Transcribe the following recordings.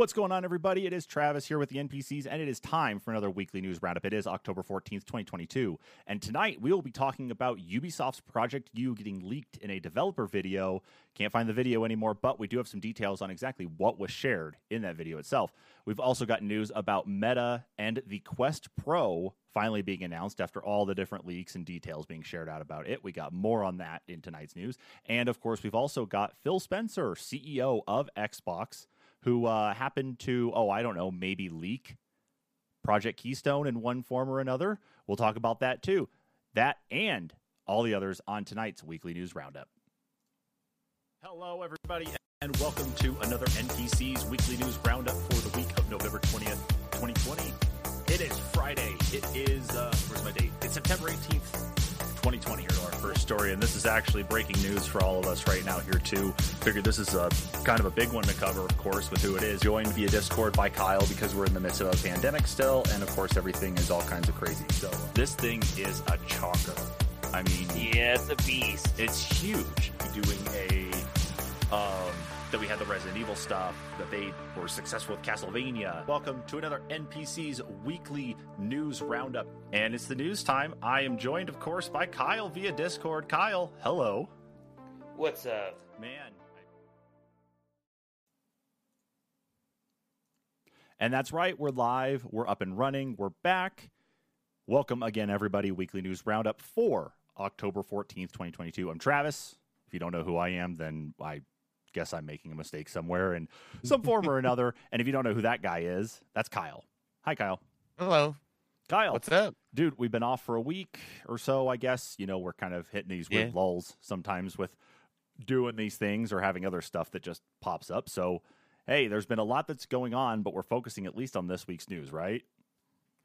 What's going on, everybody? It is Travis here with the NPCs, and it is time for another weekly news roundup. It is October 14th, 2022. And tonight we will be talking about Ubisoft's Project U getting leaked in a developer video. Can't find the video anymore, but we do have some details on exactly what was shared in that video itself. We've also got news about Meta and the Quest Pro finally being announced after all the different leaks and details being shared out about it. We got more on that in tonight's news. And of course, we've also got Phil Spencer, CEO of Xbox who uh, happened to, oh, I don't know, maybe leak Project Keystone in one form or another. We'll talk about that too. That and all the others on tonight's weekly news roundup. Hello, everybody, and welcome to another NPC's weekly news roundup for the week of November 20th, 2020. It is Friday. It is, uh, where's my date? It's September 18th, 2020 here to our first story, and this is actually breaking news for all of us right now here too. Figured this is a kind of a big one to cover, of course, with who it is. Joined via Discord by Kyle because we're in the midst of a pandemic still, and of course everything is all kinds of crazy. So this thing is a chalker. I mean, yeah, it's a beast. It's huge. Doing a um, that we had the Resident Evil stuff, that they were successful with Castlevania. Welcome to another NPC's weekly news roundup. And it's the news time. I am joined, of course, by Kyle via Discord. Kyle, hello. What's up? Man. And that's right, we're live, we're up and running, we're back. Welcome again, everybody. Weekly News Roundup for October 14th, 2022. I'm Travis. If you don't know who I am, then I guess I'm making a mistake somewhere in some form or another. And if you don't know who that guy is, that's Kyle. Hi, Kyle. Hello. Kyle. What's up? Dude, we've been off for a week or so, I guess. You know, we're kind of hitting these weird Yeah. lulls sometimes with doing these things or having other stuff that just pops up. So, hey, there's been a lot that's going on, but we're focusing at least on this week's news, right?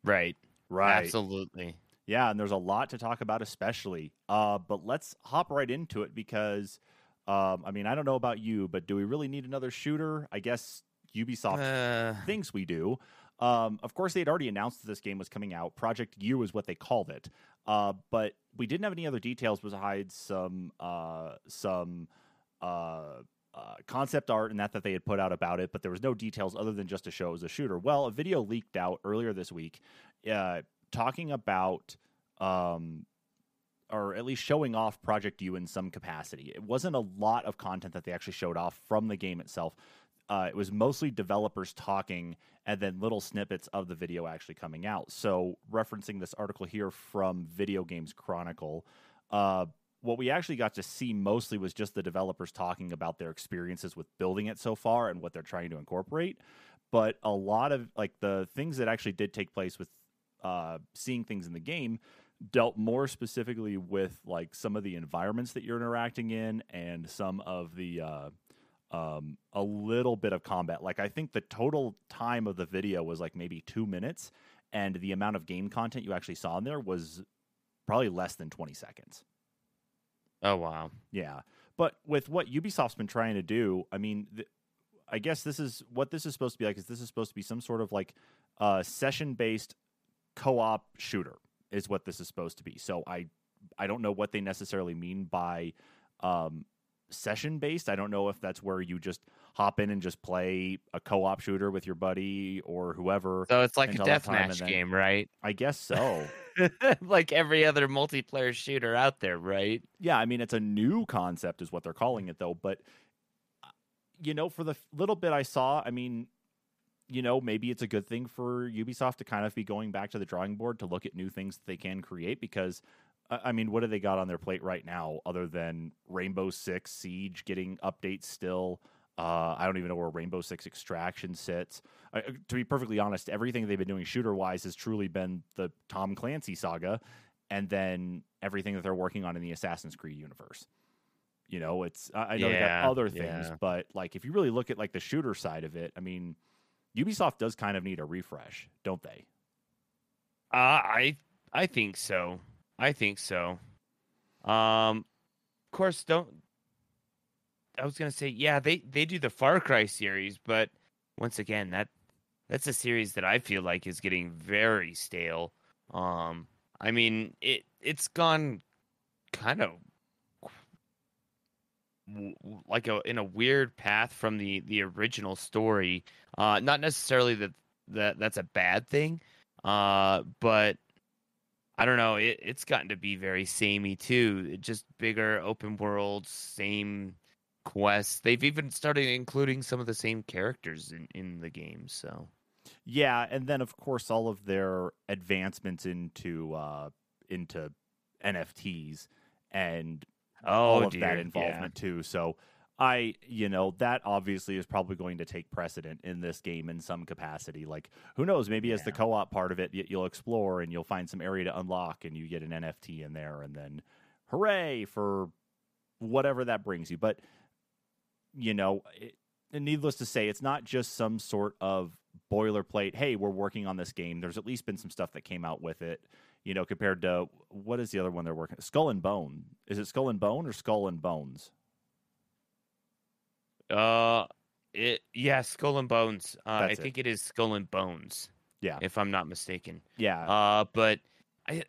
Right. Right. Absolutely. Yeah, and there's a lot to talk about, especially. Uh, but let's hop right into it because, um, I mean, I don't know about you, but do we really need another shooter? I guess Ubisoft Uh, thinks we do. Um, of course, they had already announced that this game was coming out. Project U is what they called it, uh, but we didn't have any other details besides some uh, some uh, uh, concept art and that that they had put out about it. But there was no details other than just to show it was a shooter. Well, a video leaked out earlier this week, uh, talking about. Um, or at least showing off Project U in some capacity. It wasn't a lot of content that they actually showed off from the game itself. Uh, it was mostly developers talking and then little snippets of the video actually coming out. So, referencing this article here from Video Games Chronicle, uh, what we actually got to see mostly was just the developers talking about their experiences with building it so far and what they're trying to incorporate. But a lot of like the things that actually did take place with uh, seeing things in the game dealt more specifically with like some of the environments that you're interacting in and some of the uh, um, a little bit of combat. Like I think the total time of the video was like maybe two minutes, and the amount of game content you actually saw in there was probably less than 20 seconds. oh wow. Yeah, but with what Ubisoft's been trying to do, I mean, th- I guess this is what this is supposed to be like. Is this is supposed to be some sort of like uh, session-based co-op shooter? Is what this is supposed to be. So I, I don't know what they necessarily mean by um, session-based. I don't know if that's where you just hop in and just play a co-op shooter with your buddy or whoever. So it's like a until that time, and deathmatch game, right? I guess so. like every other multiplayer shooter out there, right? Yeah, I mean it's a new concept is what they're calling it though, but uh, you know for the little bit I saw, I mean you know, maybe it's a good thing for Ubisoft to kind of be going back to the drawing board to look at new things that they can create because uh, I mean, what do they got on their plate right now other than Rainbow Six Siege getting updates still? Uh, I don't even know where Rainbow Six Extraction sits. Uh, to be perfectly honest, everything they've been doing shooter wise has truly been the Tom Clancy saga, and then everything that they're working on in the Assassin's Creed universe. You know, it's I I know they got other things, yeah. but like if you really look at like the shooter side of it, I mean, Ubisoft does kind of need a refresh, don't they? Uh, I I think so. I think so. Um, of course, don't. I was gonna say, yeah, they they do the Far Cry series, but once again, that that's a series that I feel like is getting very stale. Um, I mean, it it's gone kind of like a in a weird path from the the original story. Uh, not necessarily that that that's a bad thing, uh, but I don't know. It, it's gotten to be very samey too. It just bigger open world, same quests. They've even started including some of the same characters in in the game. So Yeah, and then of course all of their advancements into uh into NFTs and all oh, of dear. that yeah. involvement too. So I, you know, that obviously is probably going to take precedent in this game in some capacity. Like, who knows? Maybe as the co-op part of it, you'll explore and you'll find some area to unlock, and you get an NFT in there, and then hooray for whatever that brings you. But you know, it, needless to say, it's not just some sort of boilerplate. Hey, we're working on this game. There's at least been some stuff that came out with it. You know, compared to what is the other one they're working? Skull and Bone. Is it Skull and Bone or Skull and Bones? Uh, it yeah, Skull and Bones. Uh, I it. think it is Skull and Bones. Yeah. if I'm not mistaken. Yeah, Uh, but I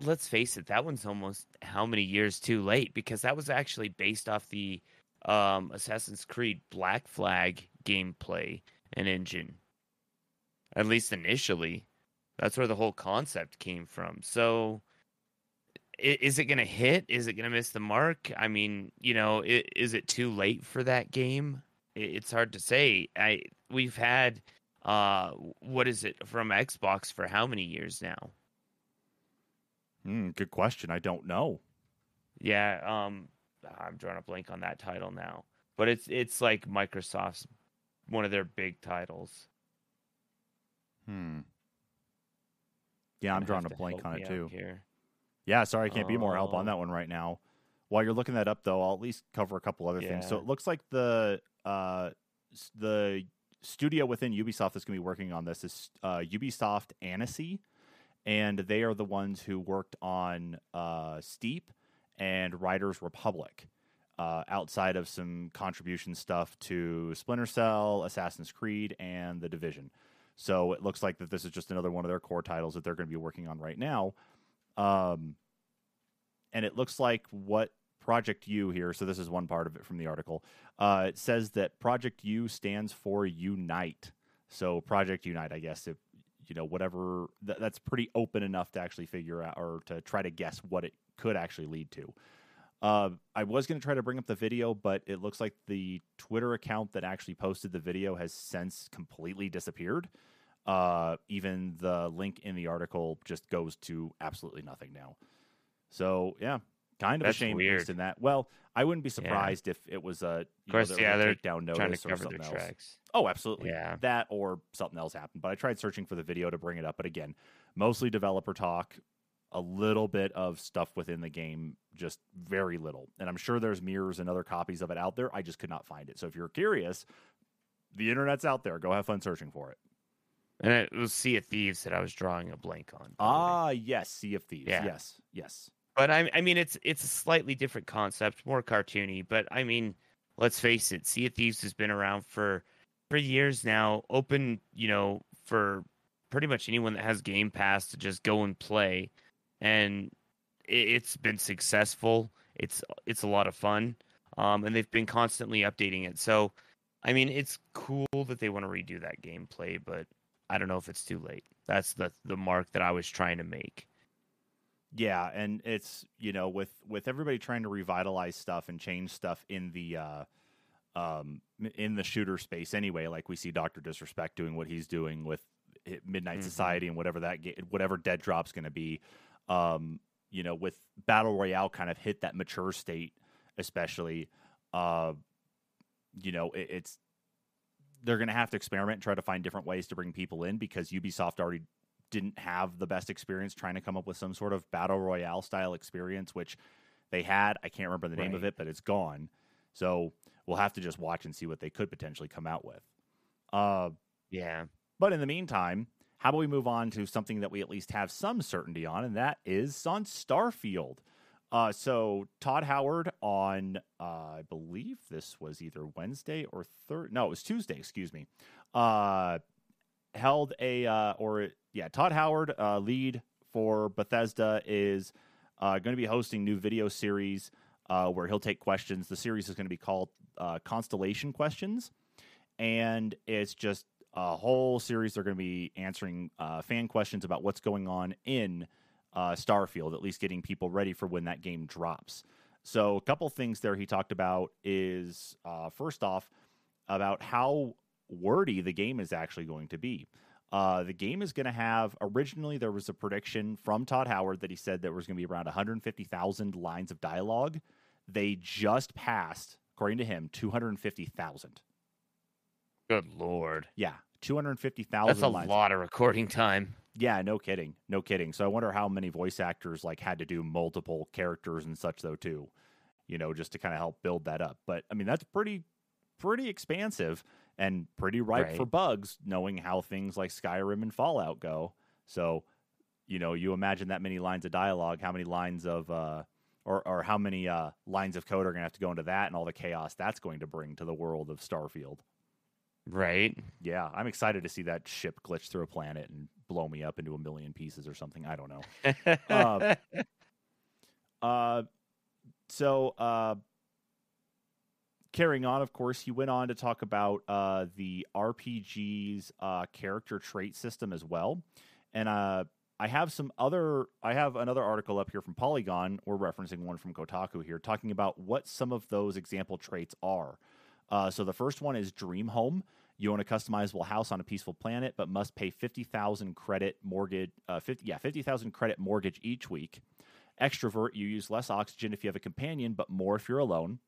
let's face it, that one's almost how many years too late because that was actually based off the um Assassin's Creed Black Flag gameplay and engine. At least initially, that's where the whole concept came from. So. Is it going to hit? Is it going to miss the mark? I mean, you know, is it too late for that game? It's hard to say. I we've had uh what is it from Xbox for how many years now? Mm, good question. I don't know. Yeah, um I'm drawing a blank on that title now. But it's it's like Microsoft's one of their big titles. Hmm. Yeah, I'm drawing a blank on it too. Here. Yeah, sorry, I can't be more help on that one right now. While you're looking that up, though, I'll at least cover a couple other things. So it looks like the uh, the studio within Ubisoft that's going to be working on this is uh, Ubisoft Annecy, and they are the ones who worked on uh, Steep and Riders Republic. Uh, outside of some contribution stuff to Splinter Cell, Assassin's Creed, and The Division. So it looks like that this is just another one of their core titles that they're going to be working on right now. Um, and it looks like what Project U here, so this is one part of it from the article, uh, it says that Project U stands for Unite. So Project Unite, I guess, if you know whatever th- that's pretty open enough to actually figure out or to try to guess what it could actually lead to. Uh, I was going to try to bring up the video, but it looks like the Twitter account that actually posted the video has since completely disappeared. Uh, even the link in the article just goes to absolutely nothing now. So yeah, kind of That's a shame weird. based in that. Well, I wouldn't be Yeah. surprised if it was a you course, know, yeah, they're takedown notice or something else. tracks. Oh, absolutely. Yeah. That or something else happened. But I tried searching for the video to bring it up. But again, mostly developer talk, a little bit of stuff within the game, just very little. And I'm sure there's mirrors and other copies of it out there. I just could not find it. So if you're curious, the internet's out there. Go have fun searching for it. And it was Sea of Thieves that I was drawing a blank on. by the way. Ah, yes, Sea of Thieves. Yeah. Yes, yes. But I, I mean, it's it's a slightly different concept, more cartoony. But I mean, let's face it, Sea of Thieves has been around for for years now. Open, you know, for pretty much anyone that has Game Pass to just go and play, and it, it's been successful. It's it's a lot of fun, um, and they've been constantly updating it. So, I mean, it's cool that they want to redo that gameplay, but I don't know if it's too late. That's the the mark that I was trying to make. Yeah, and it's you know with with everybody trying to revitalize stuff and change stuff in the uh um in the shooter space anyway like we see Dr. Disrespect doing what he's doing with Hit- Midnight Mhm. Society and whatever that whatever Deadrop's going to be um you know with Battle Royale kind of hit that mature state especially uh you know it, it's they're going to have to experiment and try to find different ways to bring people in because Ubisoft already didn't have the best experience trying to come up with some sort of battle royale style experience, which they had. I can't remember the name of it, but it's gone. So we'll have to just watch and see what they could potentially come out with. Uh, Yeah. but in the meantime, how about we move on to something that we at least have some certainty on, and that is on Starfield. Uh, so Todd Howard on, uh, I believe this was either Wednesday or third. No, it was Tuesday. Excuse me. Uh, held a uh, or yeah, Todd Howard, uh, lead for Bethesda, is uh, going to be hosting new video series where he'll take questions. The series is going to be called Constellation Questions, and it's just a whole series. They're going to be answering fan questions about what's going on in uh, Starfield, at least getting people ready for when that game drops. So, a couple things there he talked about is uh, first off about how wordy the game is actually going to be. Uh, the game is going to have originally there was a prediction from Todd Howard that he said there was going to be around 150,000 lines of dialogue. They just passed, according to him, 250,000. Good lord. Yeah, 250,000 That's a lines. lot of recording time. Yeah, no kidding. No kidding. So I wonder how many voice actors like had to do multiple characters and such though too. You know, just to kind of help build that up. But I mean, that's pretty pretty expansive and pretty ripe Right. for bugs knowing how things like Skyrim and Fallout go. So, you know, you imagine that many lines of dialogue, how many lines of uh or or how many uh lines of code are going to have to go into that and all the chaos that's going to bring to the world of Starfield. Right. Yeah, I'm excited to see that ship glitch through a planet and blow me up into a million pieces or something. I don't know. Um, Uh, so uh, carrying on, of course, he went on to talk about uh, the RPG's uh, character trait system as well, and uh, I have some other. I have another article up here from Polygon. We're referencing one from Kotaku here, talking about what some of those example traits are. Uh, so the first one is Dream Home. You own a customizable house on a peaceful planet, but must pay fifty thousand credit mortgage. Uh, 50, yeah, fifty thousand credit mortgage each week. Extrovert, you use less oxygen if you have a companion, but more if you're alone.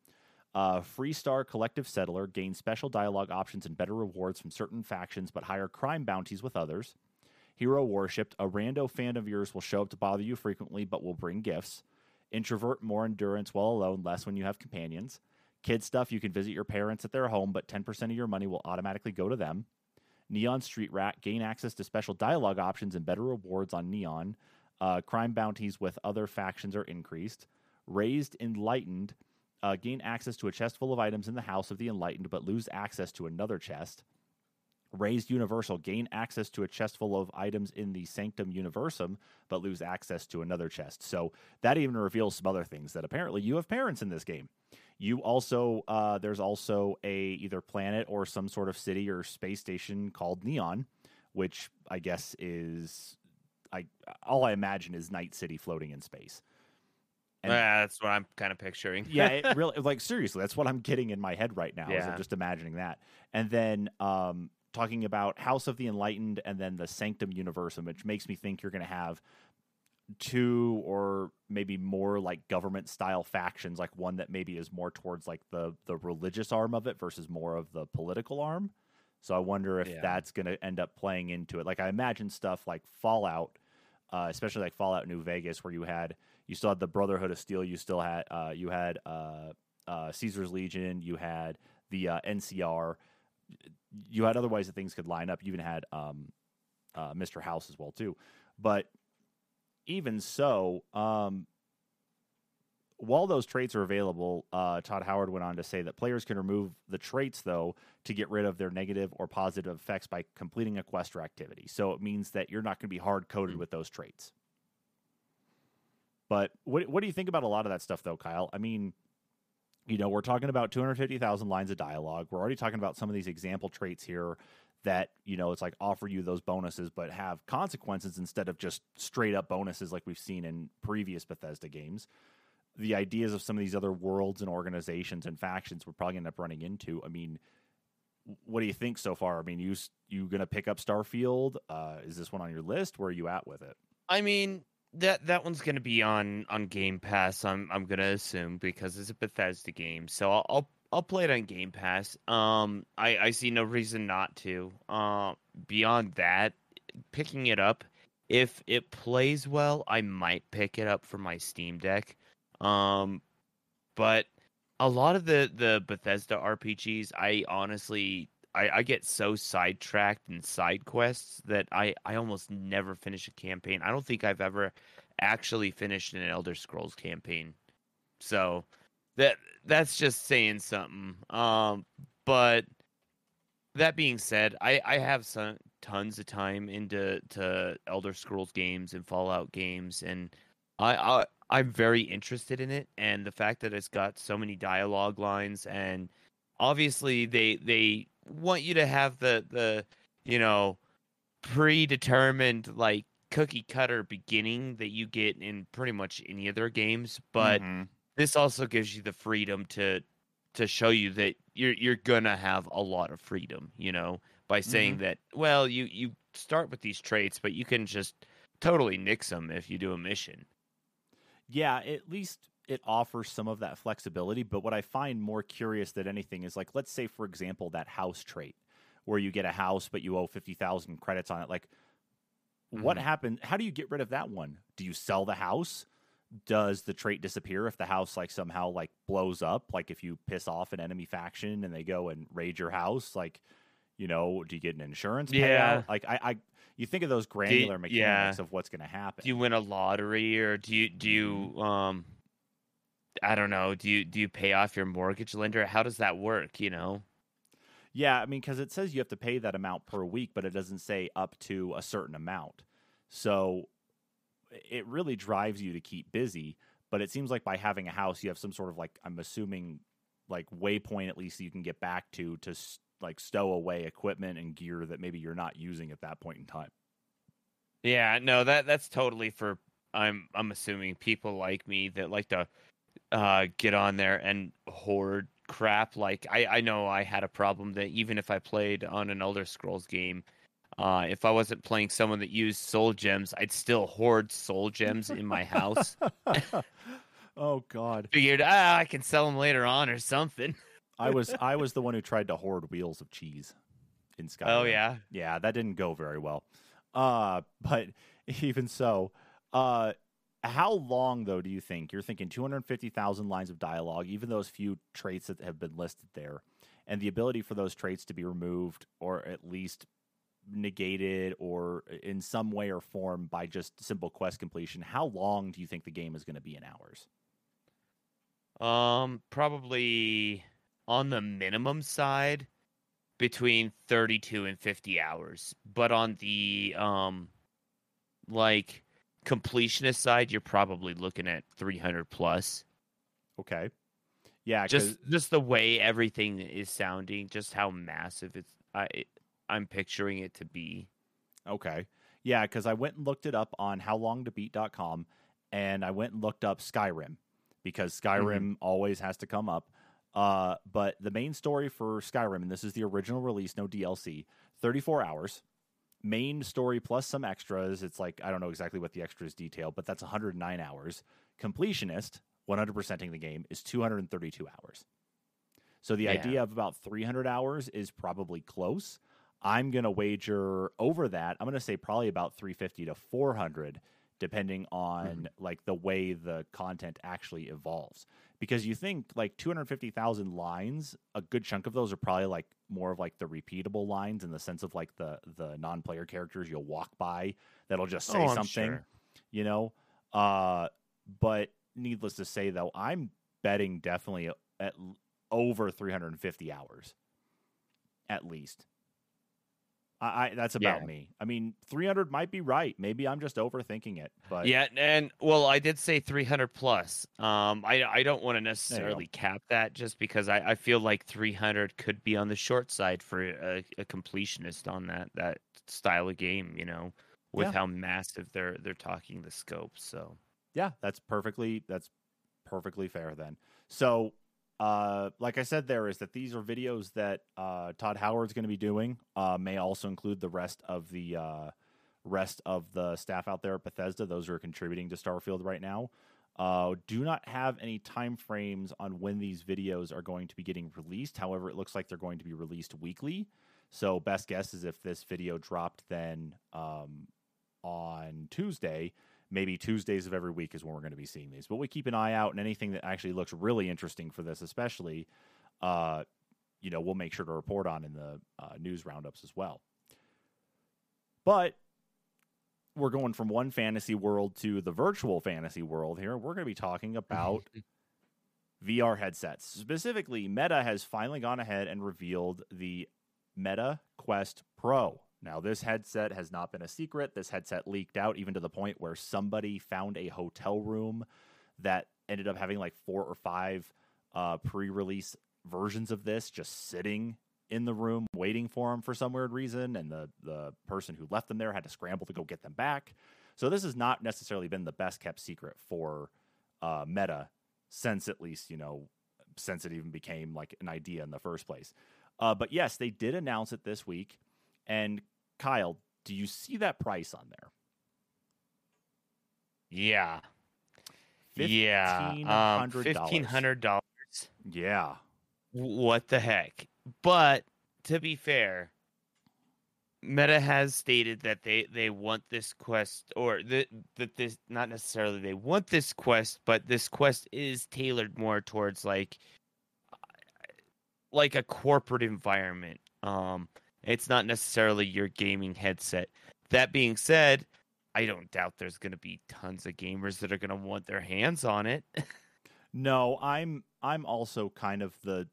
Uh, Freestar Collective Settler gains special dialogue options and better rewards from certain factions, but higher crime bounties with others. Hero Worshipped, a rando fan of yours will show up to bother you frequently, but will bring gifts. Introvert, more endurance while alone, less when you have companions. Kid stuff, you can visit your parents at their home, but 10% of your money will automatically go to them. Neon Street Rat, gain access to special dialogue options and better rewards on Neon. Uh, crime bounties with other factions are increased. Raised Enlightened, uh, gain access to a chest full of items in the House of the Enlightened, but lose access to another chest. Raised Universal, gain access to a chest full of items in the Sanctum Universum, but lose access to another chest. So that even reveals some other things that apparently you have parents in this game. You also uh, there's also a either planet or some sort of city or space station called Neon, which I guess is I all I imagine is Night City floating in space. And- Yeah, that's what I'm kind of picturing. yeah, it really like seriously, that's what I'm getting in my head right now. Is I'm Yeah. just imagining that, and then um, talking about House of the Enlightened, and then the Sanctum Universum, which makes me think you're going to have two or maybe more like government style factions, like one that maybe is more towards like the the religious arm of it versus more of the political arm. So I wonder if Yeah. that's going to end up playing into it. Like I imagine stuff like Fallout, uh, especially like Fallout New Vegas, where you had you still had the Brotherhood of Steel, you still had uh, you had uh, uh, Caesar's Legion, you had the uh, NCR, you had other ways that things could line up. You even had um, uh, Mr. House as well too. But even so, um, while those traits are available, uh, Todd Howard went on to say that players can remove the traits though to get rid of their negative or positive effects by completing a quest or activity. So it means that you're not going to be hard coded with those traits. But what what do you think about a lot of that stuff though, Kyle? I mean, you know, we're talking about 250,000 lines of dialogue. We're already talking about some of these example traits here that, you know, it's like offer you those bonuses but have consequences instead of just straight up bonuses like we've seen in previous Bethesda games. The ideas of some of these other worlds and organizations and factions we're probably end up running into. I mean, what do you think so far? I mean, you you to pick up Starfield? Uh, is this one on your list? Where are you at with it? I mean that that one's gonna be on on Game Pass. I'm I'm gonna assume because it's a Bethesda game, so I'll I'll, I'll play it on Game Pass. Um, I I see no reason not to. Uh, beyond that, picking it up, if it plays well, I might pick it up for my Steam Deck. Um, but a lot of the the Bethesda RPGs, I honestly I, I get so sidetracked in side quests that I, I almost never finish a campaign. I don't think I've ever actually finished an Elder Scrolls campaign. So that that's just saying something. Um, but that being said, I, I have some tons of time into to Elder Scrolls games and Fallout games and I, I I'm very interested in it, and the fact that it's got so many dialogue lines, and obviously they they want you to have the the you know predetermined like cookie cutter beginning that you get in pretty much any of their games, but Mhm. This also gives you the freedom to to show you that you're you're gonna have a lot of freedom, you know, by saying that well, you you start with these traits, but you can just totally nix them if you do a mission. Yeah, at least it offers some of that flexibility. But what I find more curious than anything is like, let's say, for example, that house trait where you get a house, but you owe 50,000 credits on it. Like, what Mhm. happened? How do you get rid of that one? Do you sell the house? Does the trait disappear if the house like somehow like blows up? Like if you piss off an enemy faction and they go and raid your house, like you know, do you get an insurance Yeah. payout? Like I, I you think of those granular mechanics yeah. of what's going to happen. Do you win a lottery or do you do you um I don't know, do you do you pay off your mortgage lender? How does that work, you know? Yeah, I mean, because it says you have to pay that amount per week, but it doesn't say up to a certain amount. So it really drives you to keep busy. But it seems like by having a house, you have some sort of like, I'm assuming, like waypoint at least you can get back to to like stow away equipment and gear that maybe you're not using at that point in time. Yeah, no, that that's totally for I'm I'm assuming people like me that like to uh get on there and hoard crap. Like I I know I had a problem that even if I played on an Elder Scrolls game, uh if I wasn't playing someone that used soul gems, I'd still hoard soul gems in my house. oh God, Figured ah I can sell them later on or something. I was I was the one who tried to hoard wheels of cheese in Skyrim. Oh yeah. yeah, that didn't go very well. Uh, but even so, uh, how long though do you think you're thinking 250,000 lines of dialogue, even those few traits that have been listed there, and the ability for those traits to be removed or at least negated or in some way or form by just simple quest completion? How long do you think the game is going to be in hours? Um, probably on the minimum side between 32 and 50 hours. But on the um like completionist side, you're probably looking at 300 plus. Okay, yeah, Just just the way everything is sounding, just how massive it's I I'm picturing it to be. Okay. Yeah, because I went and looked it up on howlongtobeat.com and I went and looked up Skyrim because Skyrim always has to come up. Uh, but the main story for Skyrim, and this is the original release, no DLC, 34 hours. Main story plus some extras. It's like, I don't know exactly what the extras detail, but that's 109 hours. Completionist, 100%ing the game, is 232 hours. So the Yeah. idea of about 300 hours is probably close. I'm going to wager over that. I'm going to say probably about 350 to 400 depending on like the way the content actually evolves. Because you think like 250,000 lines, a good chunk of those are probably like more of like the repeatable lines in the sense of like the the non-player characters you'll walk by that'll just say Oh, something, sure. you know. Uh but needless to say though, I'm betting definitely at over 350 hours at least. I, I that's about Yeah. me. I mean, 300 might be right. Maybe I'm just overthinking it, but Yeah, and well, I did say 300 plus. Um, I I don't want to necessarily cap that just because I, I feel like 300 could be on the short side for a, a completionist on that that style of game. You know, with Yeah. how massive they're they're talking the scope. So yeah, that's perfectly that's perfectly fair then. So, uh, like I said, there is that these are videos that uh, Todd Howard's going to be doing. Uh, may also include the rest of the uh, rest of the staff out there at Bethesda. Those who are contributing to Starfield right now. Uh, do not have any time frames on when these videos are going to be getting released. However, it looks like they're going to be released weekly. So, best guess is if this video dropped then um, on Tuesday, maybe Tuesdays of every week is when we're going to be seeing these. But we keep an eye out, and anything that actually looks really interesting for this, especially, uh, you know, we'll make sure to report on in the uh, news roundups as well. But we're going from one fantasy world to the virtual fantasy world here. We're going to be talking about VR headsets. Specifically, Meta has finally gone ahead and revealed the Meta Quest Pro. Now, this headset has not been a secret. This headset leaked out even to the point where somebody found a hotel room that ended up having like four or five uh, pre release versions of this just sitting in the room waiting for them for some weird reason. And the, the person who left them there had to scramble to go get them back. So, this has not necessarily been the best kept secret for uh, Meta since at least, you know, since it even became like an idea in the first place. Uh, but yes, they did announce it this week. And Kyle, do you see that price on there? Yeah. Yeah. Um, $1,500. Fifteen hundred dollars. Yeah. What the heck? But to be fair, Meta has stated that they they want this quest or that that this not necessarily they want this quest, but this quest is tailored more towards like like a corporate environment. Um it's not necessarily your gaming headset. That being said, I don't doubt there's going to be tons of gamers that are going to want their hands on it. No, I'm I'm also kind of the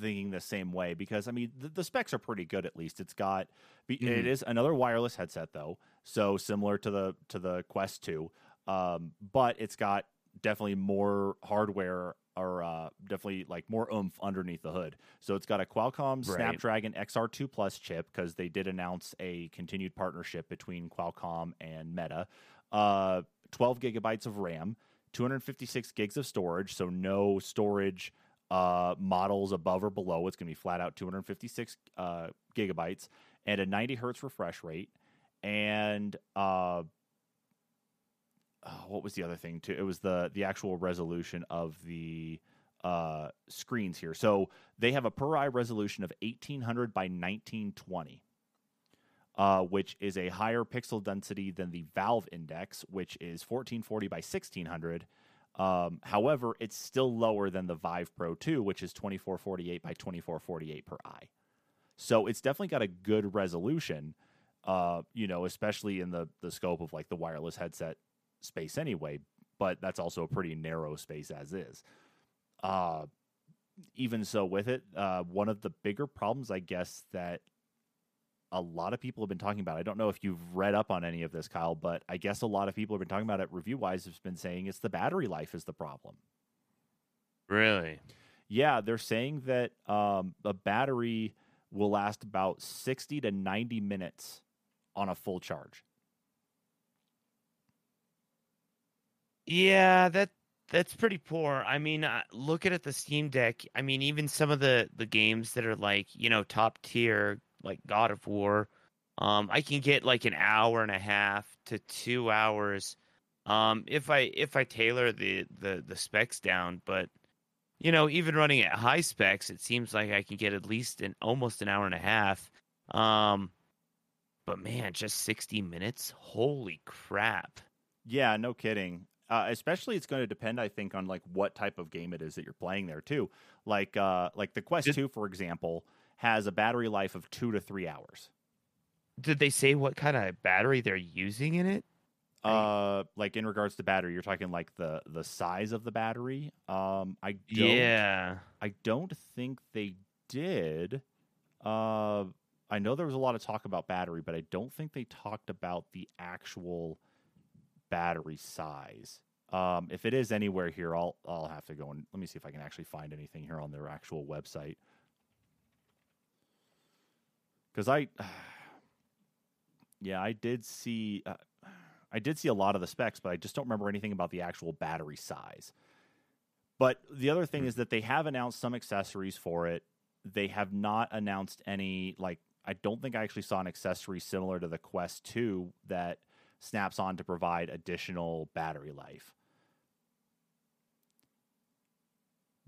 thinking the same way because I mean the, the specs are pretty good at least. It's got be- it is another wireless headset though, so similar to the to the Quest 2. Um, but it's got definitely more hardware or uh, definitely like more oomph underneath the hood. So it's got a Qualcomm Right. Snapdragon XR2 Plus chip because they did announce a continued partnership between Qualcomm and Meta. Uh, 12 gigabytes of RAM, 256 gigs of storage, so no storage uh, models above or below. It's going to be flat out 256 uh, gigabytes and a 90 hertz refresh rate. And uh, oh, what was the other thing too? It was the the actual resolution of the uh, screens here. So they have a per eye resolution of 1800 by 1920. Uh, which is a higher pixel density than the Valve Index, which is 1440 by 1600. Um, however, it's still lower than the Vive Pro 2, which is 2448 by 2448 per eye. So it's definitely got a good resolution, uh, you know, especially in the the scope of like the wireless headset space anyway. But that's also a pretty narrow space as is. Uh, even so, with it, uh, one of the bigger problems, I guess, that a lot of people have been talking about. I don't know if you've read up on any of this, Kyle, but I guess a lot of people have been talking about it review wise, have been saying it's the battery life is the problem. really? Yeah, they're saying that um, the battery will last about 60 to 90 minutes on a full charge. Yeah, that that's pretty poor. I mean, uh, looking at the Steam Deck, I mean, even some of the the games that are like you know top tier, like God of War, um, I can get like an hour and a half to two hours, um, if I if I tailor the the the specs down. But you know, even running at high specs, it seems like I can get at least an almost an hour and a half. Um, but man, just sixty minutes. Holy crap! Yeah, no kidding. Uh, especially, it's going to depend, I think, on like what type of game it is that you're playing there too. Like, uh, like the Quest Did- Two, for example, has a battery life of two to three hours. Did they say what kind of battery they're using in it? Uh, like in regards to battery, you're talking like the the size of the battery. Um, I don't, Yeah. I don't think they did. Uh, I know there was a lot of talk about battery, but I don't think they talked about the actual battery size. Um, if it is anywhere here, I'll I'll have to go and let me see if I can actually find anything here on their actual website. Because I, yeah, I did see, uh, I did see a lot of the specs, but I just don't remember anything about the actual battery size. But the other thing is that they have announced some accessories for it. They have not announced any like I don't think I actually saw an accessory similar to the Quest 2 that snaps on to provide additional battery life.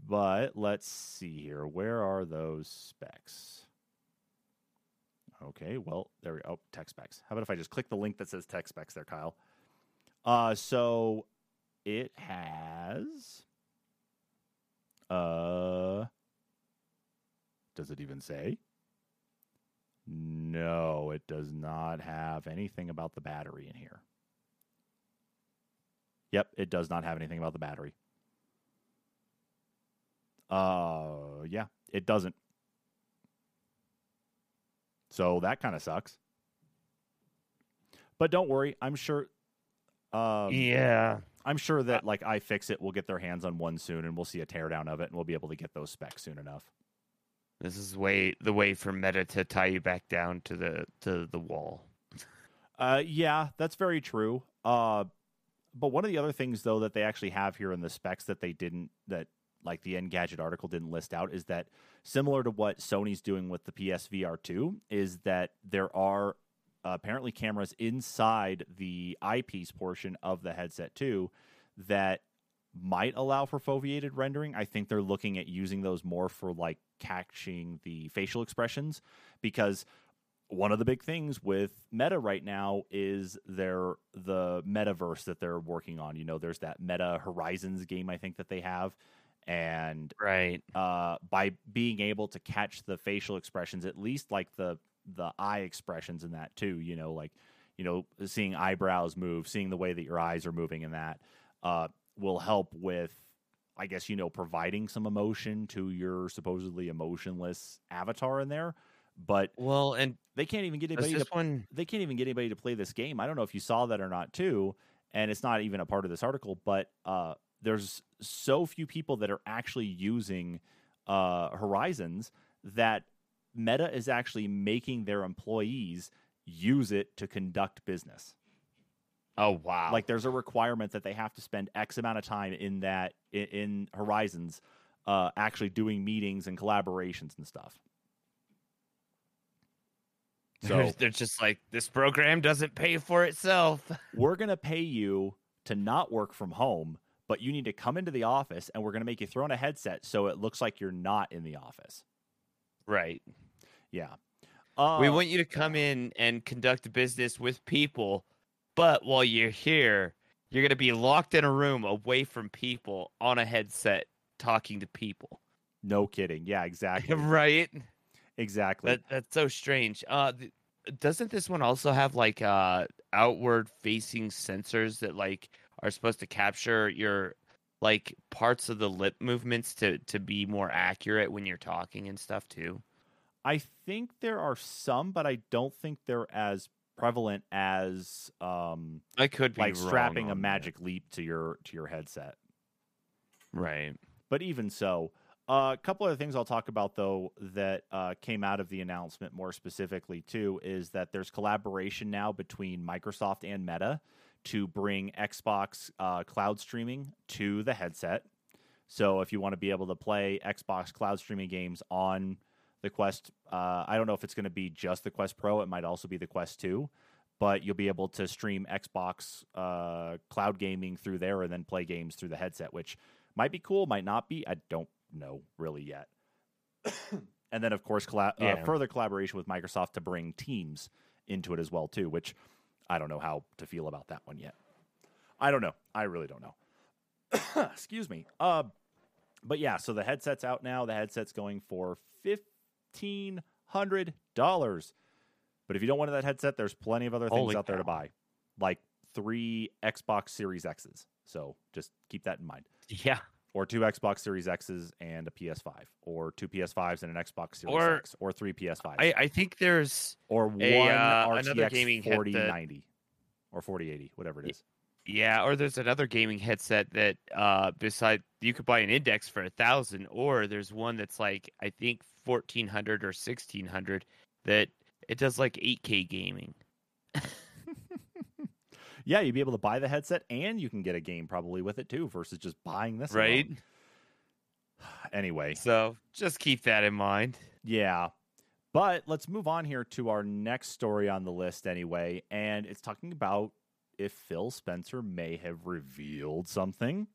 But let's see here. Where are those specs? Okay, well, there we go. Oh, tech specs. How about if I just click the link that says tech specs there, Kyle? Uh, so it has. Uh, does it even say? No, it does not have anything about the battery in here. Yep, it does not have anything about the battery. Uh, yeah, it doesn't. So that kind of sucks. But don't worry, I'm sure. Um, yeah. I'm sure that like iFixit will get their hands on one soon, and we'll see a teardown of it, and we'll be able to get those specs soon enough. This is way the way for Meta to tie you back down to the to the wall. Uh, yeah, that's very true. Uh, but one of the other things though that they actually have here in the specs that they didn't that like the Engadget article didn't list out is that similar to what Sony's doing with the PSVR 2 is that there are apparently cameras inside the eyepiece portion of the headset too that might allow for foveated rendering. I think they're looking at using those more for like catching the facial expressions because one of the big things with Meta right now is their the metaverse that they're working on. You know, there's that Meta Horizons game I think that they have and Right. uh, by being able to catch the facial expressions, at least like the the eye expressions in that too. You know, like you know, seeing eyebrows move, seeing the way that your eyes are moving in that uh, will help with, I guess you know, providing some emotion to your supposedly emotionless avatar in there. But Well, and they can't even get anybody to this one they can't even get anybody to play this game. I don't know if you saw that or not too, and it's not even a part of this article, but uh, there's so few people that are actually using uh, Horizons that Meta is actually making their employees use it to conduct business. Oh wow. Like there's a requirement that they have to spend X amount of time in that in, in Horizons, uh, actually doing meetings and collaborations and stuff. So they're, just like this program doesn't pay for itself. we're going to pay you to not work from home, but you need to come into the office and we're going to make you throw on a headset so it looks like you're not in the office. right. Yeah. Uh, we want you to come in and conduct business with people, but while you're here, you're going to be locked in a room away from people on a headset talking to people. no kidding. Yeah, exactly. right? exactly. That that's so strange. Uh th- doesn't this one also have like uh outward facing sensors that like are supposed to capture your like parts of the lip movements to to be more accurate when you're talking and stuff too? I think there are some, but I don't think they're as prevalent as um I could be like strapping a on that. magic leap to your to your headset. Right. But even so, a couple other things I'll talk about though that uh, came out of the announcement more specifically too is that there's collaboration now between Microsoft and Meta to bring Xbox uh, cloud streaming to the headset. So if you want to be able to play Xbox cloud streaming games on the Quest. Uh, I don't know if it's going to be just the Quest Pro. It might also be the Quest Two, but you'll be able to stream Xbox uh, cloud gaming through there and then play games through the headset, which might be cool, might not be. I don't know really yet. and then, of course, uh, yeah. uh, further collaboration with Microsoft to bring Teams into it as well too, which I don't know how to feel about that one yet. I don't know. I really don't know. Excuse me. Uh, but yeah, so the headset's out now. The headset's going for fifty $1,500. But if you don't want that headset, there's plenty of other things Holy out there to buy, like three Xbox Series X's. So just keep that in mind. Yeah. Or two Xbox Series X's and a PS5, or two PS5s and an Xbox Series or, X, or three PS5s. I, I think there's or one a, uh, RTX another gaming 4090 that or 4080, whatever it is. Yeah, or there's another gaming headset that uh beside you could buy an index for a thousand, or there's one that's like I think fourteen hundred or sixteen hundred that it does like eight K gaming. Yeah, you'd be able to buy the headset and you can get a game probably with it too, versus just buying this. alone. Right? Anyway, So just keep that in mind. yeah. But let's move on here to our next story on the list anyway. And it's talking about if Phil Spencer may have revealed something.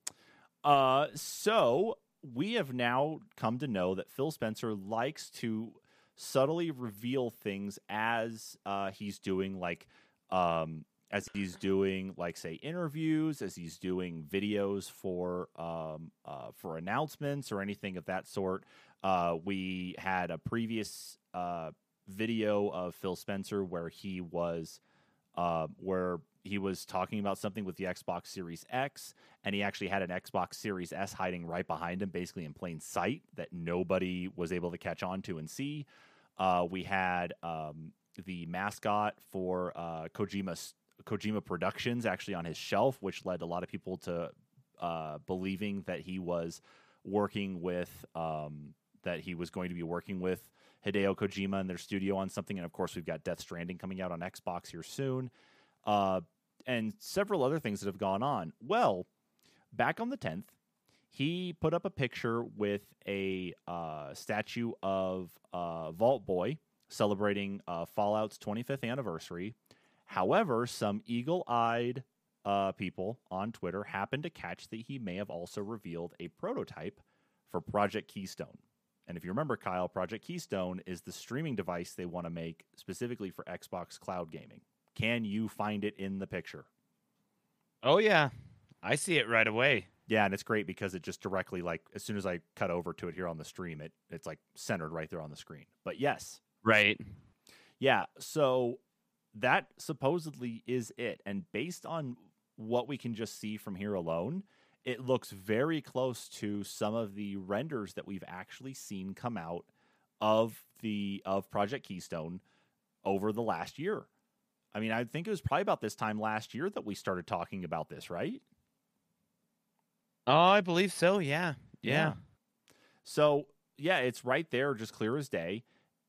Uh, so we have now come to know that Phil Spencer likes to subtly reveal things as uh, he's doing like um, as he's doing like say interviews as he's doing videos for um, uh, for announcements or anything of that sort uh, we had a previous uh, video of phil spencer where he was uh, where he was talking about something with the xbox series x and he actually had an xbox series s hiding right behind him basically in plain sight that nobody was able to catch on to and see. Uh, we had um, the mascot for uh, Kojima Kojima Productions actually on his shelf, which led a lot of people to uh, believing that he was working with um, that he was going to be working with Hideo Kojima and their studio on something. And of course, we've got Death Stranding coming out on Xbox here soon, uh, and several other things that have gone on. Well, back on the tenth, he put up a picture with a uh, statue of uh, Vault Boy celebrating uh, Fallout's 25th anniversary. However, some eagle eyed uh, people on Twitter happened to catch that he may have also revealed a prototype for Project Keystone. And if you remember, Kyle, Project Keystone is the streaming device they want to make specifically for Xbox cloud gaming. Can you find it in the picture? Oh yeah, I see it right away. Yeah, and it's great because it just directly like as soon as I cut over to it here on the stream, it it's like centered right there on the screen. But yes, Right. yeah. So that supposedly is it, and based on what we can just see from here alone, it looks very close to some of the renders that we've actually seen come out of the of Project Keystone over the last year. I mean, I think it was probably about this time last year that we started talking about this, right? Oh, I believe so. Yeah. Yeah. So, yeah, it's right there, just clear as day.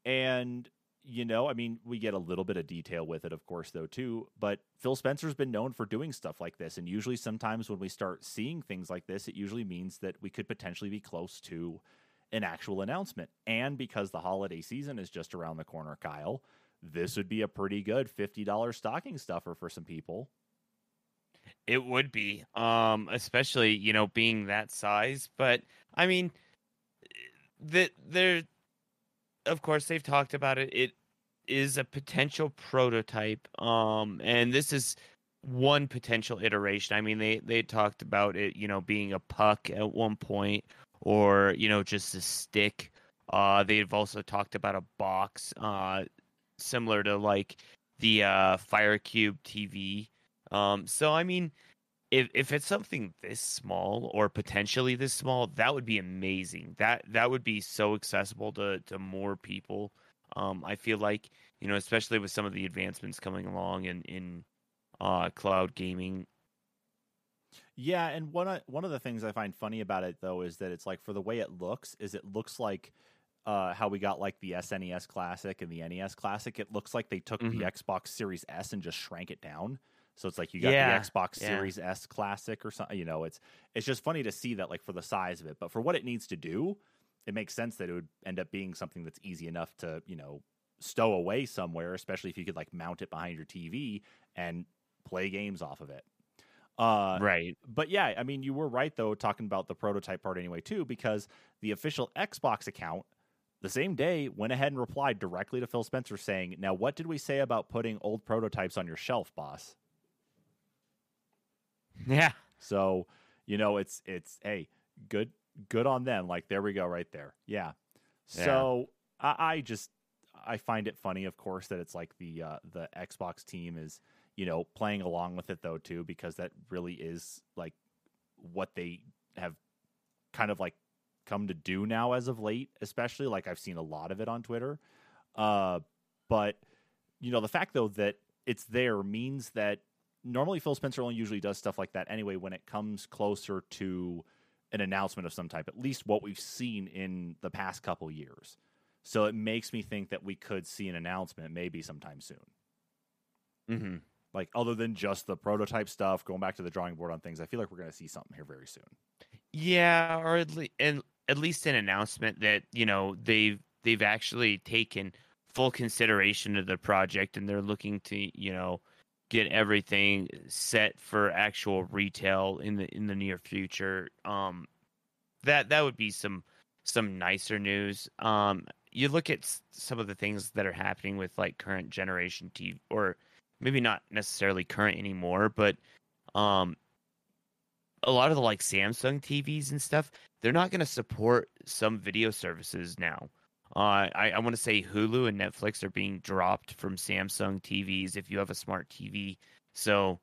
And, you know, I mean, we get a little bit of detail with it, of course, though, too. But Phil Spencer's been known for doing stuff like this. And usually, sometimes when we start seeing things like this, it usually means that we could potentially be close to an actual announcement. And because the holiday season is just around the corner, Kyle, this would be a pretty good $50 stocking stuffer for some people. It would be, um, especially you know being that size. But I mean, that they're, of course, they've talked about it. It is a potential prototype, um, and this is one potential iteration. I mean, they they talked about it, you know, being a puck at one point, or you know, just a stick. Uh, they've also talked about a box, uh, similar to like the uh, FireCube TV. Um, so I mean, if if it's something this small or potentially this small, that would be amazing. That that would be so accessible to to more people. Um, I feel like you know, especially with some of the advancements coming along in in uh, cloud gaming. Yeah, and one of, one of the things I find funny about it though is that it's like for the way it looks, is it looks like uh, how we got like the SNES Classic and the NES Classic. It looks like they took Mhm. the Xbox Series S and just shrank it down. So it's like you got Yeah, the Xbox yeah. Series S Classic or something. You know, it's it's just funny to see that like for the size of it, but for what it needs to do, it makes sense that it would end up being something that's easy enough to you know stow away somewhere, especially if you could like mount it behind your TV and play games off of it. Uh, right. but yeah, I mean, you were right though, talking about the prototype part anyway too, because the official Xbox account the same day went ahead and replied directly to Phil Spencer saying, "Now, what did we say about putting old prototypes on your shelf, boss?" Yeah. So, you know, it's it's hey, good good on them. Like there we go, right there. Yeah. Yeah. So I, I just I find it funny, of course, that it's like the uh, the Xbox team is you know playing along with it though too, because that really is like what they have kind of like come to do now as of late, especially like I've seen a lot of it on Twitter. Uh, but you know, the fact though that it's there means that normally Phil Spencer only usually does stuff like that anyway when it comes closer to an announcement of some type, at least what we've seen in the past couple years. So it makes me think that we could see an announcement maybe sometime soon. hmm Like other than just the prototype stuff, going back to the drawing board on things, I feel like we're going to see something here very soon. Yeah, or at least and at least an announcement that you know they've they've actually taken full consideration of the project and they're looking to you know get everything set for actual retail in the in the near future. Um, that that would be some some nicer news. Um, you look at some of the things that are happening with like current generation TV, or maybe not necessarily current anymore, but um, a lot of the like Samsung TVs and stuff, they're not going to support some video services now. Uh, I, I want to say Hulu and Netflix are being dropped from Samsung TVs if you have a smart TV. So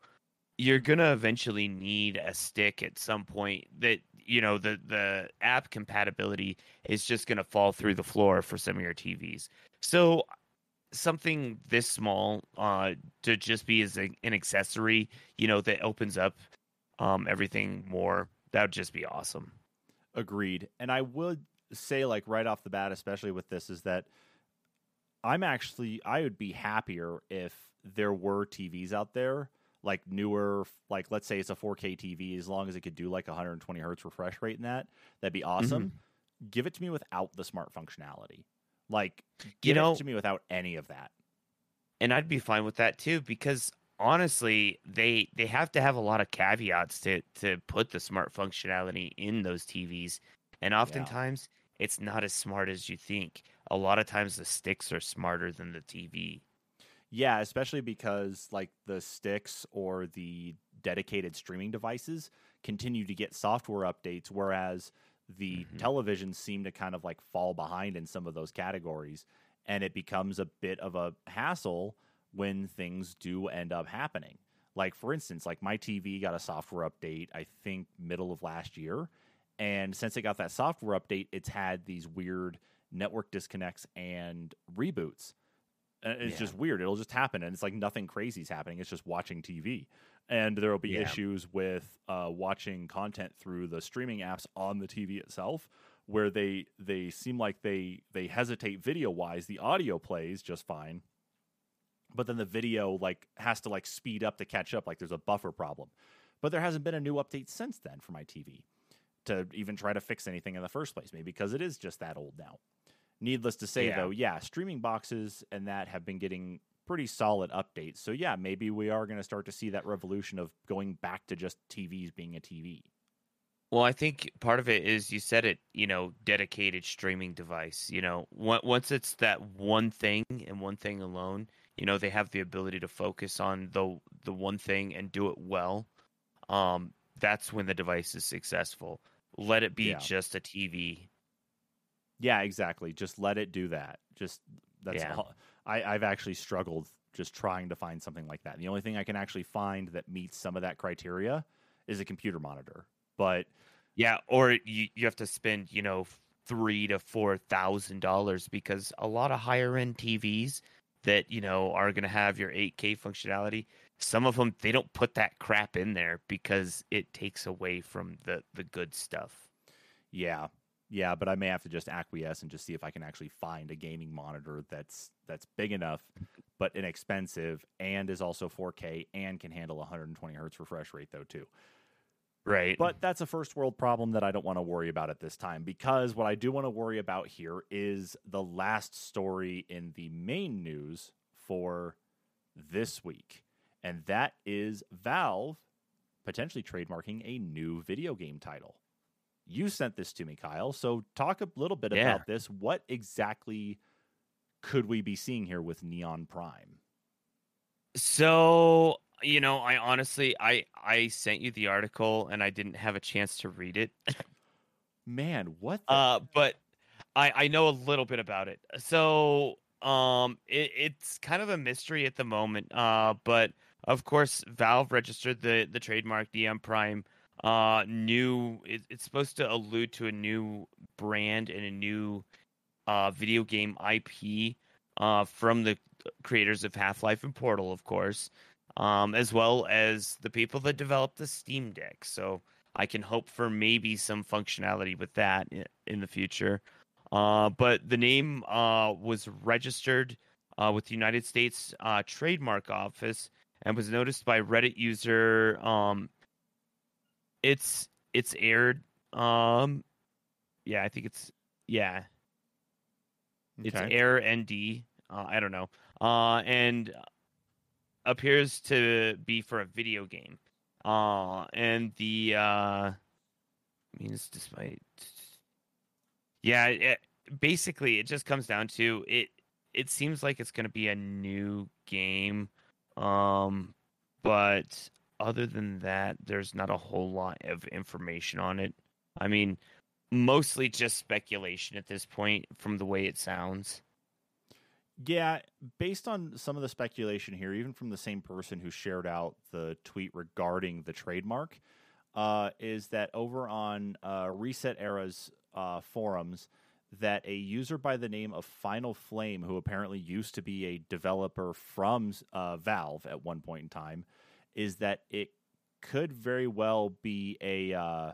you're to eventually need a stick at some point that, you know, the, the app compatibility is just to fall through the floor for some of your TVs. So something this small uh to just be as a, an accessory, you know, that opens up um everything more. That would just be awesome. Agreed. And I would say, like right off the bat, especially with this, is that I'm actually I would be happier if there were TVs out there like newer, like let's say it's a 4K TV, as long as it could do like 120 hertz refresh rate in that, that'd be awesome. Mm-hmm. Give it to me without the smart functionality. Like, give know- it to me without any of that. and I'd be fine with that too because honestly, they they have to have a lot of caveats to to put the smart functionality in those TVs, and oftentimes it's not as smart as you think. A lot of times the sticks are smarter than the TV. Yeah, especially because like the sticks or the dedicated streaming devices continue to get software updates, whereas the Mhm. televisions seem to kind of like fall behind in some of those categories. And it becomes a bit of a hassle when things do end up happening. Like, for instance, like my TV got a software update, I think middle of last year. And since it got that software update, it's had these weird network disconnects and reboots. And it's Yeah. just weird. It'll just happen, and it's like nothing crazy is happening. It's just watching TV, and there will be Yeah. issues with uh, watching content through the streaming apps on the TV itself, where they they seem like they they hesitate video wise. The audio plays just fine, but then the video like has to like speed up to catch up. Like there's a buffer problem, but there hasn't been a new update since then for my TV to even try to fix anything in the first place. Maybe because it is just that old now. Needless to say, Yeah. though, yeah, streaming boxes and that have been getting pretty solid updates. So yeah, maybe we are going to start to see that revolution of going back to just TVs being a TV. Well, I think part of it is you said it, you know, dedicated streaming device. You know, once it's that one thing and one thing alone, you know, they have the ability to focus on the the one thing and do it well. Um, that's when the device is successful. Let it be Yeah. just a TV. Yeah, exactly. Just let it do that. Just that's Yeah. all. I, I've actually struggled just trying to find something like that. The only thing I can actually find that meets some of that criteria is a computer monitor. But Yeah, or you you have to spend, you know, three to four thousand dollars because a lot of higher end TVs that you know are going to have your 8K functionality. Some of them they don't put that crap in there because it takes away from the the good stuff. yeah, yeah, but I may have to just acquiesce and just see if I can actually find a gaming monitor that's that's big enough but inexpensive and is also 4K and can handle 120 hertz refresh rate though too. Right. But that's a first world problem that I don't want to worry about at this time because what I do want to worry about here is the last story in the main news for this week. And that is Valve potentially trademarking a new video game title. You sent this to me, Kyle. So talk a little bit Yeah. about this. What exactly could we be seeing here with Neon Prime? so, you know, I honestly I I sent you the article and I didn't have a chance to read it. Man, what the Uh, but I I know a little bit about it. So um, it, it's kind of a mystery at the moment. Uh, but of course, Valve registered the the trademark Neon Prime. Uh, new. It, it's supposed to allude to a new brand and a new uh video game IP. Uh, from the creators of Half Life and Portal, of course. Um, as well as the people that developed the Steam Deck. So I can hope for maybe some functionality with that in, the future. Uh, but the name uh, was registered uh, with the United States uh, Trademark Office and was noticed by Reddit user. Um, it's it's aired. Um, yeah, I think it's yeah, it's Air ND. Uh, I don't know. Uh, and appears to be for a video game. Uh, and the uh, means despite yeah, it, basically it just comes down to it. It seems like it's going to be a new game, um, but other than that, there's not a whole lot of information on it. I mean, mostly just speculation at this point from the way it sounds. Yeah, based on some of the speculation here, even from the same person who shared out the tweet regarding the trademark, uh, is that over on uh, ResetEra's uh, forums, that a user by the name of Final Flame, who apparently used to be a developer from uh, Valve at one point in time, is that it could very well be a uh,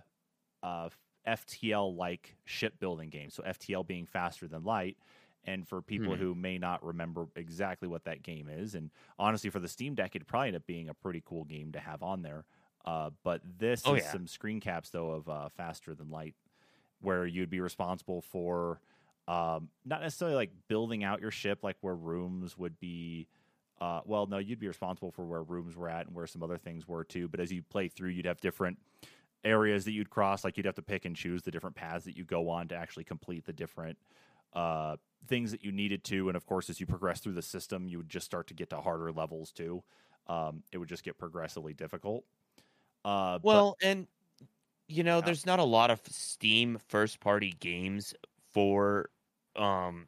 uh, FTL like shipbuilding game. So FTL being faster than light. And for people Hmm. who may not remember exactly what that game is, and honestly, for the Steam Deck, it'd probably end up being a pretty cool game to have on there. Uh, but this Oh, is yeah. some screen caps though of uh, faster than light, where you'd be responsible for um, not necessarily like building out your ship, like where rooms would be. Uh, well, no, you'd be responsible for where rooms were at and where some other things were too. But as you play through, you'd have different areas that you'd cross. Like you'd have to pick and choose the different paths that you go on to actually complete the different uh, things that you needed to. And of course, as you progress through the system, you would just start to get to harder levels too. Um, it would just get progressively difficult. Uh, but- Well, and you know, Yeah. there's not a lot of Steam first party games for um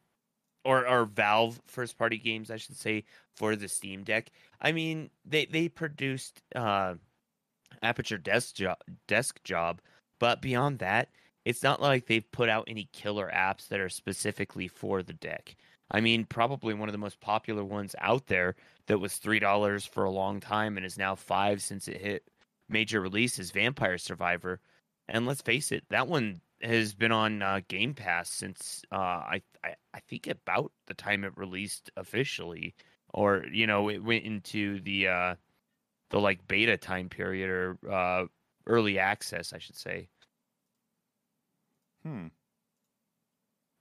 or or Valve first party games, I should say, for the Steam Deck. I mean, they they produced uh Aperture Desk Job, Desk Job, but beyond that, it's not like they've put out any killer apps that are specifically for the deck. I mean, probably one of the most popular ones out there that was three dollars for a long time and is now five since it hit major release is Vampire Survivor, and let's face it, that one has been on uh, Game Pass since uh, I, I I think about the time it released officially, or you know, it went into the uh, the like beta time period or uh, early access, I should say. hmm.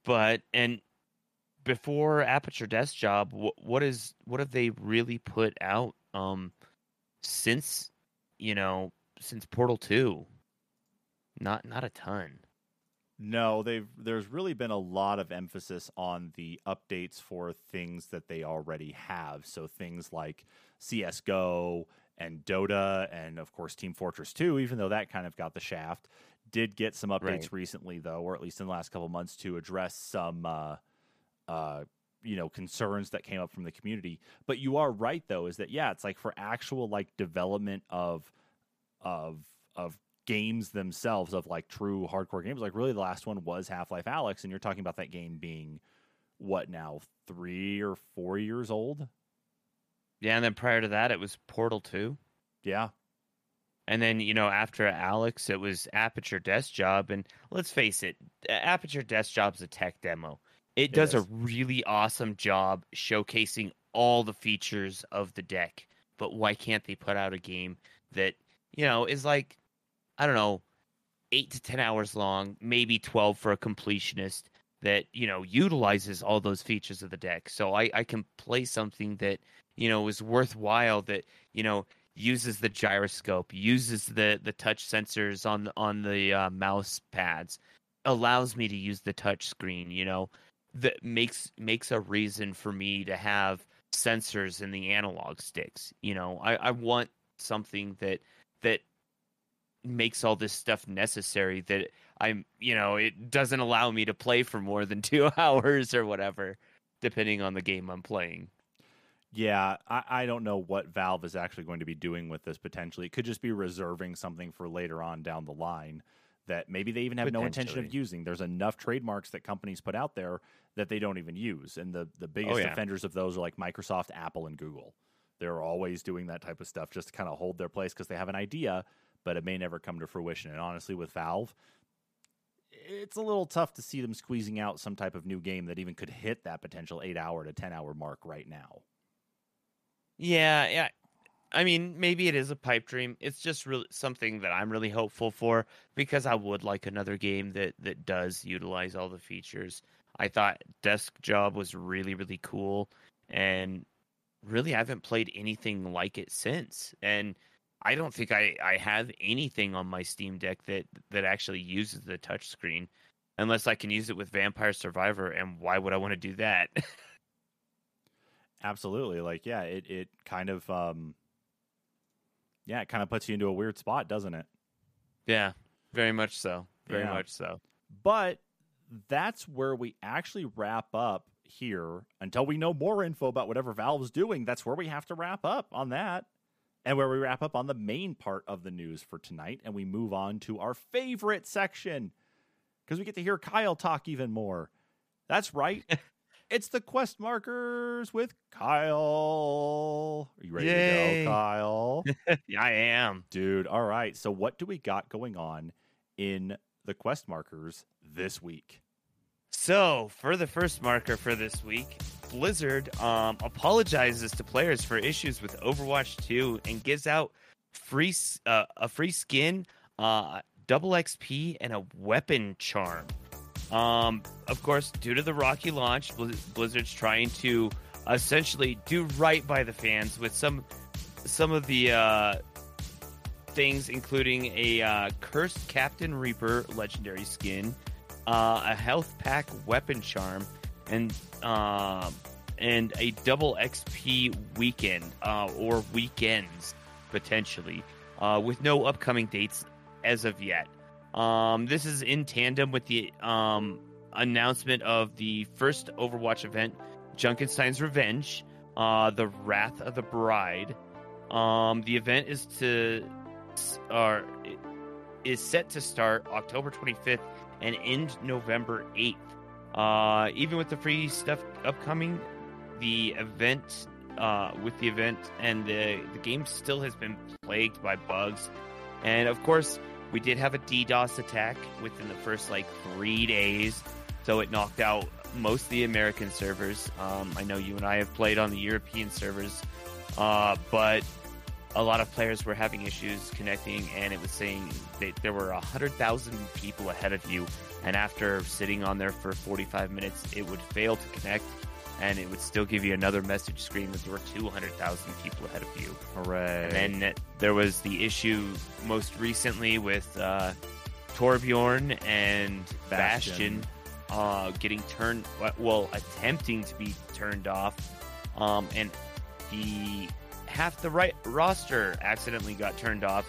But and before Aperture Desk Job, what what is what have they really put out um since you know since Portal Two? Not not a ton. No, they've there's really been a lot of emphasis on the updates for things that they already have. So things like CS:GO and Dota and of course Team Fortress 2, even though that kind of got the shaft, did get some updates Right. recently though, or at least in the last couple months to address some uh uh you know concerns that came up from the community. But you are right though is that yeah, it's like for actual like development of of of games themselves of like true hardcore games. Like really the last one was Half-Life Alyx and you're talking about that game being what now 3 or 4 years old? Yeah, and then prior to that, it was Portal Two, Yeah. and then you know after Alyx, it was Aperture Desk Job. And let's face it, Aperture Desk Job's a tech demo. It It does is. a really awesome job showcasing all the features of the deck. But why can't they put out a game that you know is like I don't know, eight to ten hours long, maybe twelve for a completionist that you know utilizes all those features of the deck. So I I can play something that you know is worthwhile that you know uses the gyroscope, uses the the touch sensors on on the uh, mouse pads, allows me to use the touch screen. You know, that makes makes a reason for me to have sensors in the analog sticks. You know, I, I want something that that makes all this stuff necessary that I'm you know, it doesn't allow me to play for more than two hours or whatever, depending on the game I'm playing. Yeah, I, I don't know what Valve is actually going to be doing with this potentially. It could just be reserving something for later on down the line that maybe they even have no intention of using. There's enough trademarks that companies put out there that they don't even use. And the, the oh, biggest Oh, yeah. offenders of those are like Microsoft, Apple, and Google. They're always doing that type of stuff just to kind of hold their place because they have an idea, but it may never come to fruition. And honestly, with Valve, it's a little tough to see them squeezing out some type of new game that even could hit that potential eight hour to 10 hour mark right now. Yeah, yeah. I mean, maybe it is a pipe dream. It's just really something that I'm really hopeful for because I would like another game that that does utilize all the features. I thought Desk Job was really really cool and really I haven't played anything like it since. And I don't think I I have anything on my Steam Deck that that actually uses the touch screen unless I can use it with Vampire Survivor and why would I want to do that? Absolutely. Like, yeah, it, it kind of um yeah, it kind of puts you into a weird spot, doesn't it? yeah, very much so. Very Yeah. much so. But that's where we actually wrap up here until we know more info about whatever Valve's doing. That's where we have to wrap up on that. And where we wrap up on the main part of the news for tonight and we move on to our favorite section because we get to hear Kyle talk even more. That's right. it's the quest markers with Kyle. Are you ready Yay. to go, Kyle? yeah, I am. Dude, all right. So, what do we got going on in the quest markers this week? So, for the first marker for this week, Blizzard um, apologizes to players for issues with Overwatch 2 and gives out free uh, a free skin, uh, double XP, and a weapon charm. Um, of course, due to the rocky launch, Blizzard's trying to essentially do right by the fans with some some of the uh, things, including a uh, cursed Captain Reaper legendary skin, uh, a health pack weapon charm, and um, and a double XP weekend uh, or weekends potentially, uh, with no upcoming dates as of yet. Um, this is in tandem with the um, announcement of the first Overwatch event, Junkenstein's Revenge, uh, the Wrath of the Bride. Um, the event is to or is set to start October 25th and end November 8th. Uh, even with the free stuff upcoming, the event uh, with the event and the the game still has been plagued by bugs, and of course we did have a DDoS attack within the first like three days, so it knocked out most of the American servers. Um, I know you and I have played on the European servers, uh, but a lot of players were having issues connecting, and it was saying that there were 100,000 people ahead of you. And after sitting on there for 45 minutes, it would fail to connect, and it would still give you another message screen that there were 200,000 people ahead of you. Hooray. And then there was the issue most recently with uh, Torbjorn and Bastion. Bastion, uh, getting turned, well, attempting to be turned off. Um, and the half the right roster accidentally got turned off.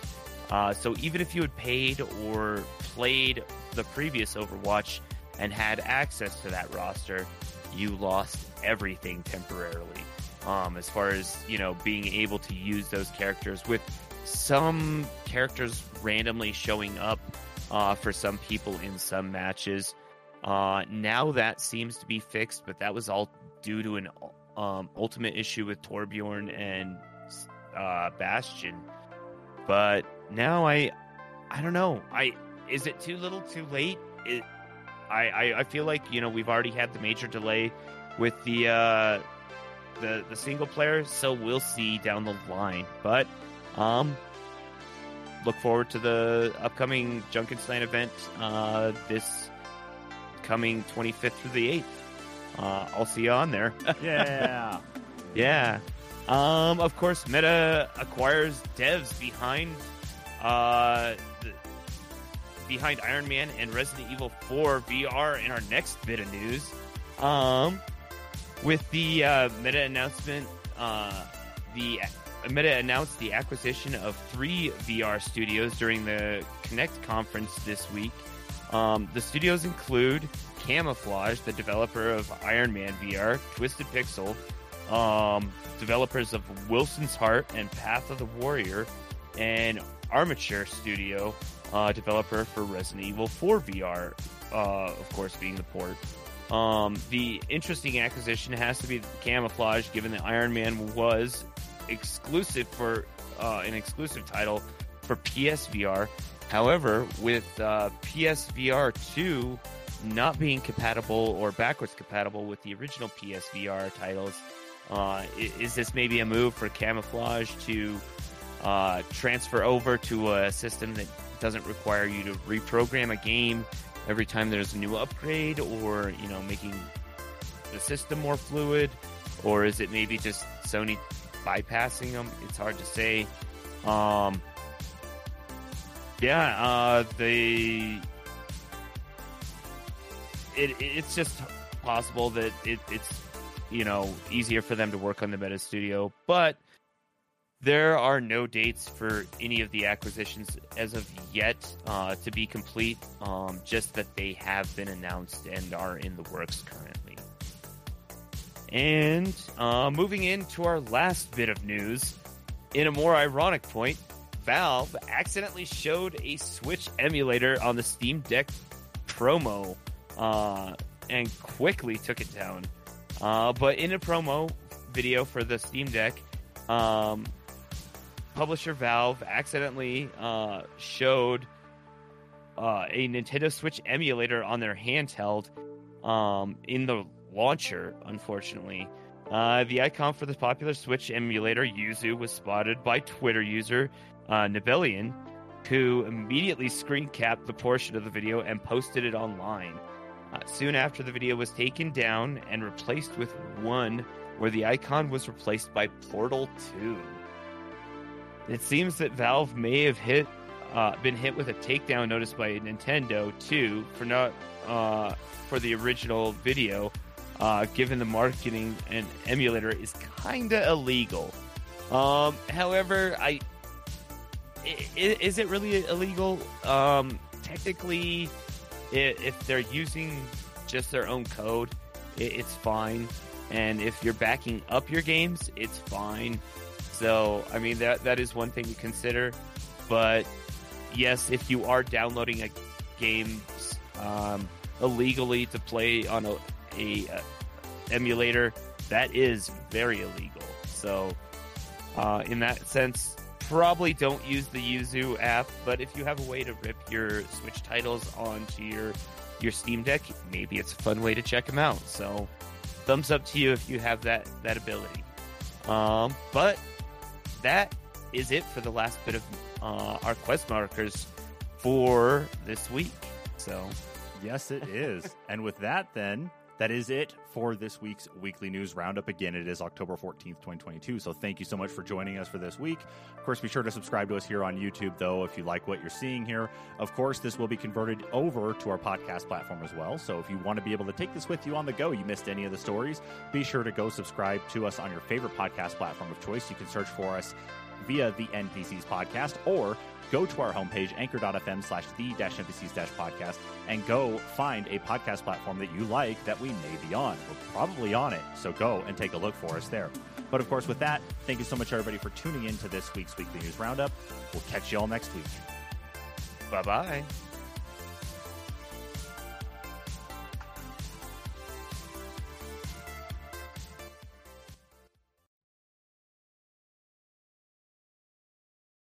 Uh, so even if you had paid or played the previous Overwatch and had access to that roster, you lost everything temporarily. Um, as far as you know, being able to use those characters with some characters randomly showing up uh, for some people in some matches. Uh, now that seems to be fixed, but that was all due to an um, ultimate issue with Torbjorn and uh, Bastion. But now I, I don't know. I is it too little, too late? It, I, I, I feel like you know we've already had the major delay with the uh, the the single player, so we'll see down the line. But um, look forward to the upcoming Junkenstein event uh, this coming 25th through the 8th. Uh, I'll see you on there. yeah. yeah. Um, of course, Meta acquires devs behind uh, behind Iron Man and Resident Evil 4 VR in our next bit of news. Um, with the uh, Meta announcement, uh, the Meta announced the acquisition of three VR studios during the Connect conference this week. Um, the studios include Camouflaj, the developer of Iron Man VR, Twisted Pixel, um, developers of Wilson's Heart and Path of the Warrior, and Armature Studio, uh, developer for Resident Evil 4 VR, uh, of course, being the port. Um, the interesting acquisition has to be Camouflaj, given that Iron Man was exclusive for uh, an exclusive title for PSVR. However, with uh, PSVR 2 not being compatible or backwards compatible with the original PSVR titles, uh, is this maybe a move for Camouflaj to uh, transfer over to a system that doesn't require you to reprogram a game every time there's a new upgrade, or you know, making the system more fluid, or is it maybe just Sony bypassing them? It's hard to say. Um, yeah, uh, they. It, it's just possible that it, it's you know easier for them to work on the Meta Studio, but there are no dates for any of the acquisitions as of yet uh, to be complete. Um, just that they have been announced and are in the works currently. And uh, moving into our last bit of news, in a more ironic point, Valve accidentally showed a Switch emulator on the Steam Deck promo uh, and quickly took it down. Uh, but in a promo video for the Steam Deck, um, publisher Valve accidentally uh, showed uh, a Nintendo Switch emulator on their handheld um, in the launcher, unfortunately. Uh, the icon for the popular Switch emulator, Yuzu, was spotted by Twitter user uh, who immediately screen capped the portion of the video and posted it online. Uh, soon after, the video was taken down and replaced with one where the icon was replaced by Portal 2. It seems that Valve may have hit uh, been hit with a takedown notice by Nintendo too for not uh, for the original video, uh, given the marketing and emulator is kinda illegal. Um, however, I is it really illegal? Um, technically, if they're using just their own code, it's fine. And if you're backing up your games, it's fine. So, I mean, that that is one thing to consider. But yes, if you are downloading a game um, illegally to play on a, a, uh emulator, that is very illegal. So, uh, in that sense, probably don't use the Yuzu app. But if you have a way to rip your Switch titles onto your your Steam Deck, maybe it's a fun way to check them out. So, thumbs up to you if you have that that ability. Um, but that is it for the last bit of uh, our quest markers for this week. So, Yes, it is. and with that, then, that is it for this week's weekly news roundup. Again, it is October 14th, 2022. So thank you so much for joining us for this week. Of course, be sure to subscribe to us here on YouTube, though, if you like what you're seeing here. Of course, this will be converted over to our podcast platform as well. So if you want to be able to take this with you on the go, you missed any of the stories, be sure to go subscribe to us on your favorite podcast platform of choice. You can search for us via the NPCs podcast or go to our homepage, anchor.fm slash the dash NPCs dash podcast, and go find a podcast platform that you like that we may be on. We're probably on it, so go and take a look for us there. But of course, with that, thank you so much, everybody, for tuning in to this week's Weekly News Roundup. We'll catch you all next week. bye bye.